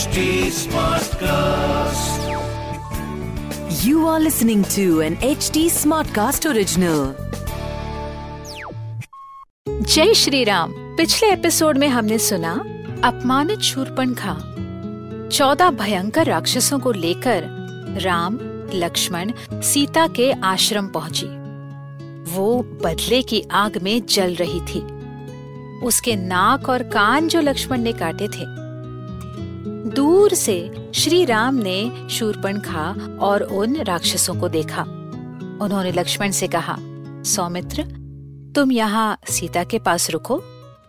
HD Smartcast. You are listening to an HD Smartcast original. जय श्री राम पिछले episode में हमने सुना अपमानित शूरपणखा चौदह भयंकर राक्षसों को लेकर राम लक्ष्मण सीता के आश्रम पहुँची वो बदले की आग में जल रही थी उसके नाक और कान जो लक्ष्मण ने काटे थे दूर से श्री राम ने शूरपणखा और उन राक्षसों को देखा। उन्होंने लक्ष्मण से कहा सौमित्र तुम यहाँ सीता के पास रुको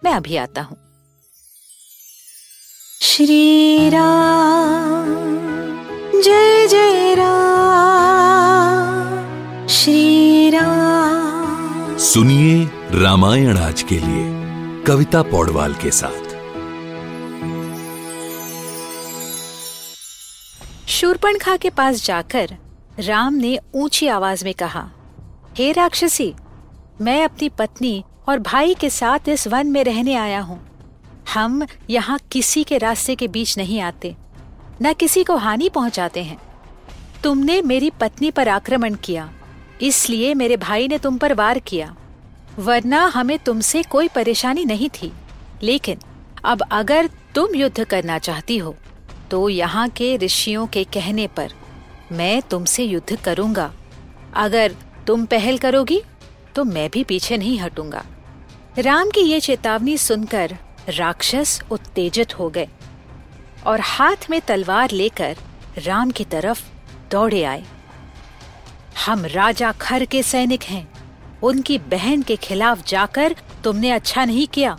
मैं अभी आता हूँ। श्री राम जय जय राम। श्री राम। सुनिए रामायण आज के लिए कविता पौडवाल के साथ। शूरपणखा के पास जाकर राम ने ऊँची आवाज़ में कहा, हे राक्षसी, मैं अपनी पत्नी और भाई के साथ इस वन में रहने आया हूँ। हम यहाँ किसी के रास्ते के बीच नहीं आते, न किसी को हानि पहुँचाते हैं। तुमने मेरी पत्नी पर आक्रमण किया, इसलिए मेरे भाई ने तुम पर वार किया, वरना हमें तुमसे कोई परेशानी नहीं थी। लेकिन अब अगर तुम युद्ध करना चाहती हो तो यहाँ के ऋषियों के कहने पर मैं तुमसे युद्ध करूँगा। अगर तुम पहल करोगी तो मैं भी पीछे नहीं हटूँगा। राम की ये चेतावनी सुनकर राक्षस उत्तेजित हो गए और हाथ में तलवार लेकर राम की तरफ़ दौड़े आए। हम राजा खर के सैनिक हैं। उनकी बहन के खिलाफ जाकर तुमने अच्छा नहीं किया।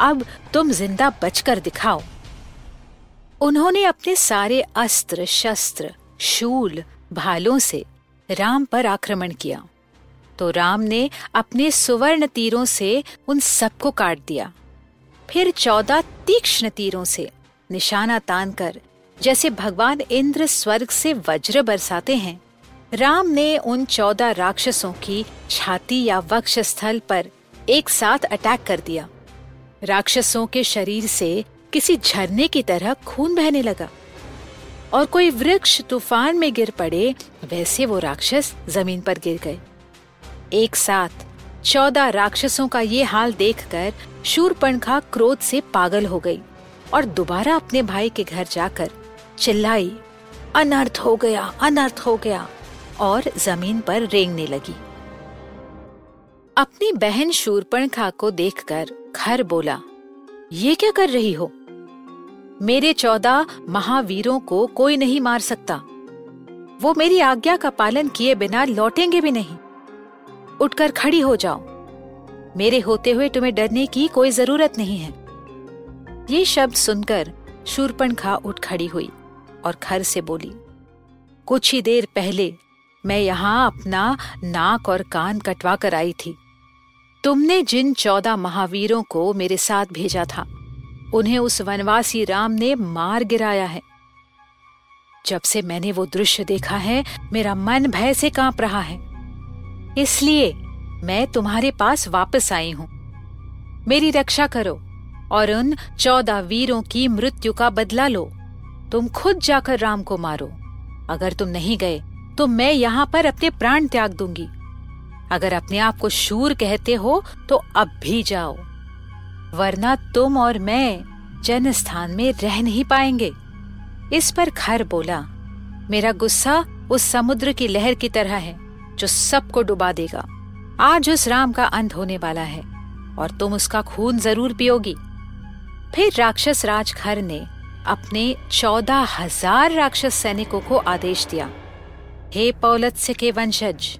अब तुम ज़िंदा बचकर दिखाओ। उन्होंने अपने सारे अस्त्र, शस्त्र, शूल, भालों से राम पर आक्रमण किया। तो राम ने अपने सुवर्ण तीरों से उन सबको काट दिया। फिर चौदह तीक्ष्ण तीरों से निशाना तानकर, जैसे भगवान इंद्र स्वर्ग से वज्र बरसाते हैं, राम ने उन चौदह राक्षसों की छाती या वक्ष स्थल पर एक साथ अटैक कर दिया। राक्षसों के शरीर से किसी झरने की तरह खून बहने लगा। और कोई वृक्ष तूफ़ान में गिर पड़े, वैसे वो राक्षस ज़मीन पर गिर गए। एक साथ चौदह राक्षसों का ये हाल देखकर शूरपणखा क्रोध से पागल हो गई और दोबारा अपने भाई के घर जाकर चिल्लाई, अनर्थ हो गया, अनर्थ हो गया, और ज़मीन पर रेंगने लगी। अपनी बहन शूरपणखा को देखकर खर बोला, ये क्या कर रही हो? मेरे चौदह महावीरों को कोई नहीं मार सकता। वो मेरी आज्ञा का पालन किए बिना लौटेंगे भी नहीं। उठकर खड़ी हो जाओ। मेरे होते हुए तुम्हें डरने की कोई ज़रूरत नहीं है। ये शब्द सुनकर शूरपणखा उठ खड़ी हुई और खर से बोली, कुछ ही देर पहले मैं यहाँ अपना नाक और कान कटवा कर आई थी। तुमने जिन चौदह महावीरों को मेरे साथ भेजा था उन्हें उस वनवासी राम ने मार गिराया है। जब से मैंने वो दृश्य देखा है, मेरा मन भय से काँप रहा है। इसलिए मैं तुम्हारे पास वापस आई हूँ। मेरी रक्षा करो और उन चौदह वीरों की मृत्यु का बदला लो। तुम खुद जाकर राम को मारो। अगर तुम नहीं गए तो मैं यहाँ पर अपने प्राण त्याग दूँगी। अगर अपने आप को शूर कहते हो तो अब भी जाओ। वरना तुम और मैं जन स्थान में रह नहीं पाएँगे। इस पर खर बोला, मेरा गुस्सा उस समुद्र की लहर की तरह है, जो सबको डुबा देगा। आज उस राम का अंत होने वाला है, और तुम उसका खून ज़रूर पियोगी। फिर राक्षस राज खर ने अपने चौदह हज़ार राक्षस सैनिकों को आदेश दिया, हे पौलत्स्य के वंशज,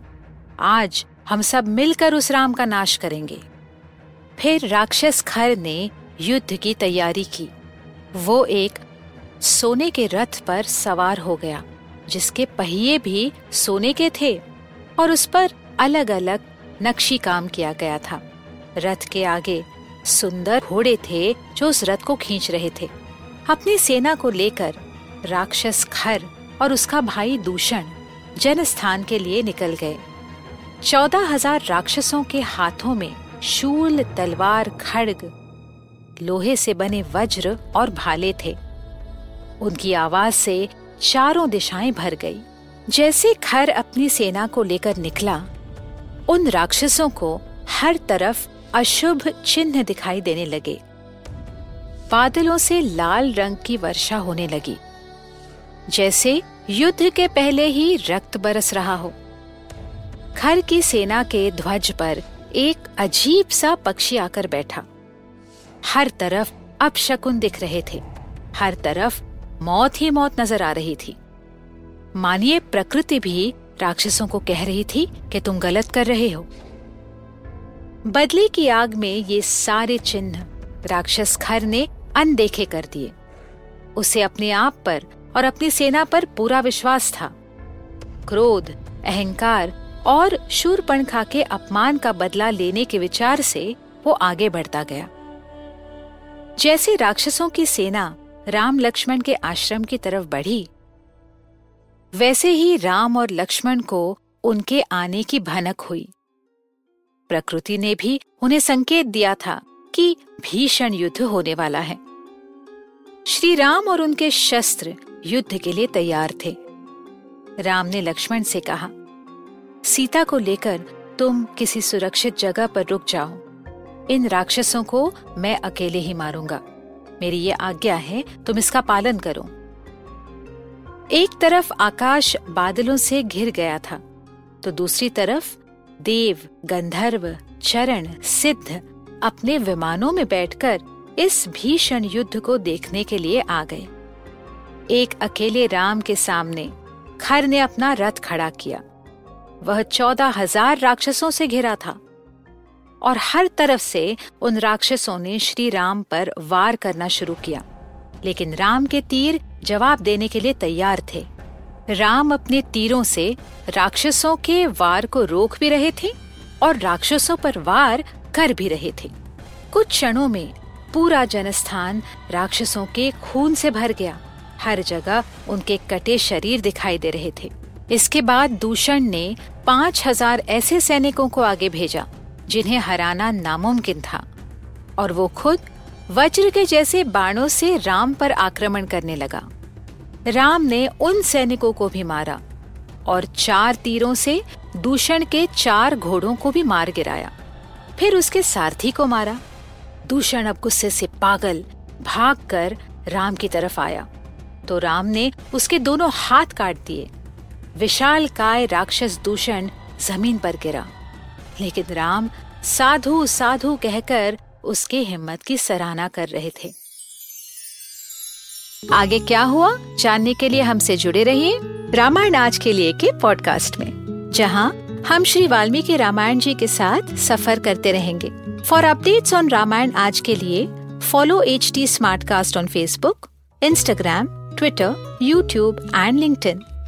आज हम सब मिलकर उस राम का नाश करेंगे। फिर राक्षस खर ने युद्ध की तैयारी की। वो एक सोने के रथ पर सवार हो गया, जिसके पहिए भी सोने के थे और उस पर अलग अलग नक्शी काम किया गया था। रथ के आगे सुंदर घोड़े थे जो उस रथ को खींच रहे थे। अपनी सेना को लेकर राक्षस खर और उसका भाई दूषण जन स्थान के लिए निकल गए। चौदह हज़ार राक्षसों के हाथों में शूल, तलवार, खड़ग, लोहे से बने वज्र और भाले थे। उनकी आवाज़ से चारों दिशाएँ भर गई। जैसे खर अपनी सेना को लेकर निकला, उन राक्षसों को हर तरफ़ अशुभ चिन्ह दिखाई देने लगे। बादलों से लाल रंग की वर्षा होने लगी। जैसे युद्ध के पहले ही रक्त बरस रहा हो। खर की सेना के ध्वज पर एक अजीब सा पक्षी आकर बैठा। हर तरफ़ अब शकुन दिख रहे थे। हर तरफ़ मौत ही मौत नज़र आ रही थी। मानिए, प्रकृति भी राक्षसों को कह रही थी कि तुम गलत कर रहे हो। बदले की आग में ये सारे चिन्ह राक्षस खर ने अनदेखे कर दिए। उसे अपने आप पर और अपनी सेना पर पूरा विश्वास था। क्रोध, अहंकार और शूरपणखा के अपमान का बदला लेने के विचार से वो आगे बढ़ता गया। जैसे राक्षसों की सेना राम लक्ष्मण के आश्रम की तरफ़ बढ़ी, वैसे ही राम और लक्ष्मण को उनके आने की भनक हुई। प्रकृति ने भी उन्हें संकेत दिया था कि भीषण युद्ध होने वाला है। श्री राम और उनके शस्त्र युद्ध के लिए तैयार थे। राम ने लक्ष्मण से कहा सीता को लेकर तुम किसी सुरक्षित जगह पर रुक जाओ। इन राक्षसों को मैं अकेले ही मारूँगा। मेरी ये आज्ञा है, तुम इसका पालन करो। एक तरफ़ आकाश बादलों से घिर गया था तो दूसरी तरफ़ देव, गंधर्व, चरण, सिद्ध अपने विमानों में बैठकर इस भीषण युद्ध को देखने के लिए आ गए। एक अकेले राम के सामने खर ने अपना रथ खड़ा किया। वह चौदह हज़ार राक्षसों से घिरा था। और हर तरफ़ से उन राक्षसों ने श्री राम पर वार करना शुरू किया। लेकिन राम के तीर जवाब देने के लिए तैयार थे। राम अपने तीरों से राक्षसों के वार को रोक भी रहे थे और राक्षसों पर वार कर भी रहे थे। कुछ क्षणों में पूरा जनस्थान राक्षसों के खून से भर गया। हर जगह उनके कटे शरीर दिखाई दे रहे थे। इसके बाद दूषण ने पाँच हज़ार ऐसे सैनिकों को आगे भेजा, जिन्हें हराना नामुमकिन था, और वो खुद वज्र के जैसे बाणों से राम पर आक्रमण करने लगा। राम ने उन सैनिकों को भी मारा, और चार तीरों से दूषण के चार घोड़ों को भी मार गिराया। फिर उसके सारथी को मारा। दूषण अब गुस्से से पागल भागकर राम की तरफ़ आया। तो राम ने उसके दोनों हाथ काट दिए विशाल काय राक्षस दूषण ज़मीन पर गिरा। लेकिन राम साधु साधु कहकर उसकी हिम्मत की सराहना कर रहे थे। आगे क्या हुआ? जानने के लिए हमसे जुड़े रहिए रामायण आज के लिए के पॉडकास्ट में, जहाँ हम श्री वाल्मीकि रामायण जी के साथ सफ़र करते रहेंगे। फॉर अपडेट्स ऑन रामायण आज के लिए follow H T Smartcast on Facebook Instagram Twitter YouTube and LinkedIn